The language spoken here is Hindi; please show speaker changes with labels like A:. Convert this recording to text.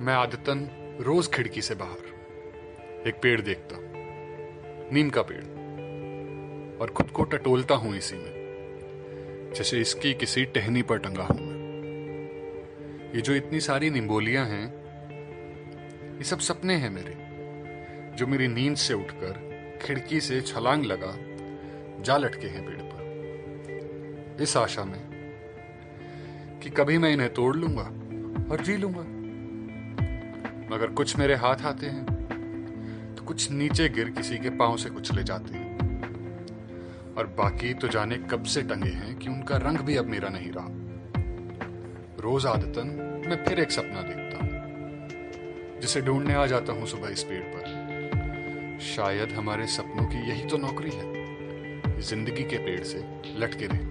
A: मैं आदतन रोज खिड़की से बाहर। एक पेड़ देखता। नीम का पेड़। और खुद को टटोलता हूँ इसी में। जैसे इसकी किसी टहनी पर टंगा हूँ मैं। ये जो इतनी सारी निम्बोलियाँ हैं, ये सब सपने हैं मेरे। जो मेरी नींद से उठकर खिड़की से छलांग लगा, जा लटके हैं पेड़ पर। इस आशा में कि कभी मैं इन्हें तोड़ लूँगा और जी लूँगा। मगर कुछ मेरे हाथ आते हैं तो कुछ नीचे गिर किसी के पाँव से कुछ ले जाते हैं। और बाकी तो जाने कब से टंगे हैं कि उनका रंग भी अब मेरा नहीं रहा। रोज आदतन मैं फिर एक सपना देखता हूँ, जिसे ढूँढने आ जाता हूँ सुबह इस पेड़ पर। शायद हमारे सपनों की यही तो नौकरी है, ज़िंदगी के पेड़ से लटके रहना।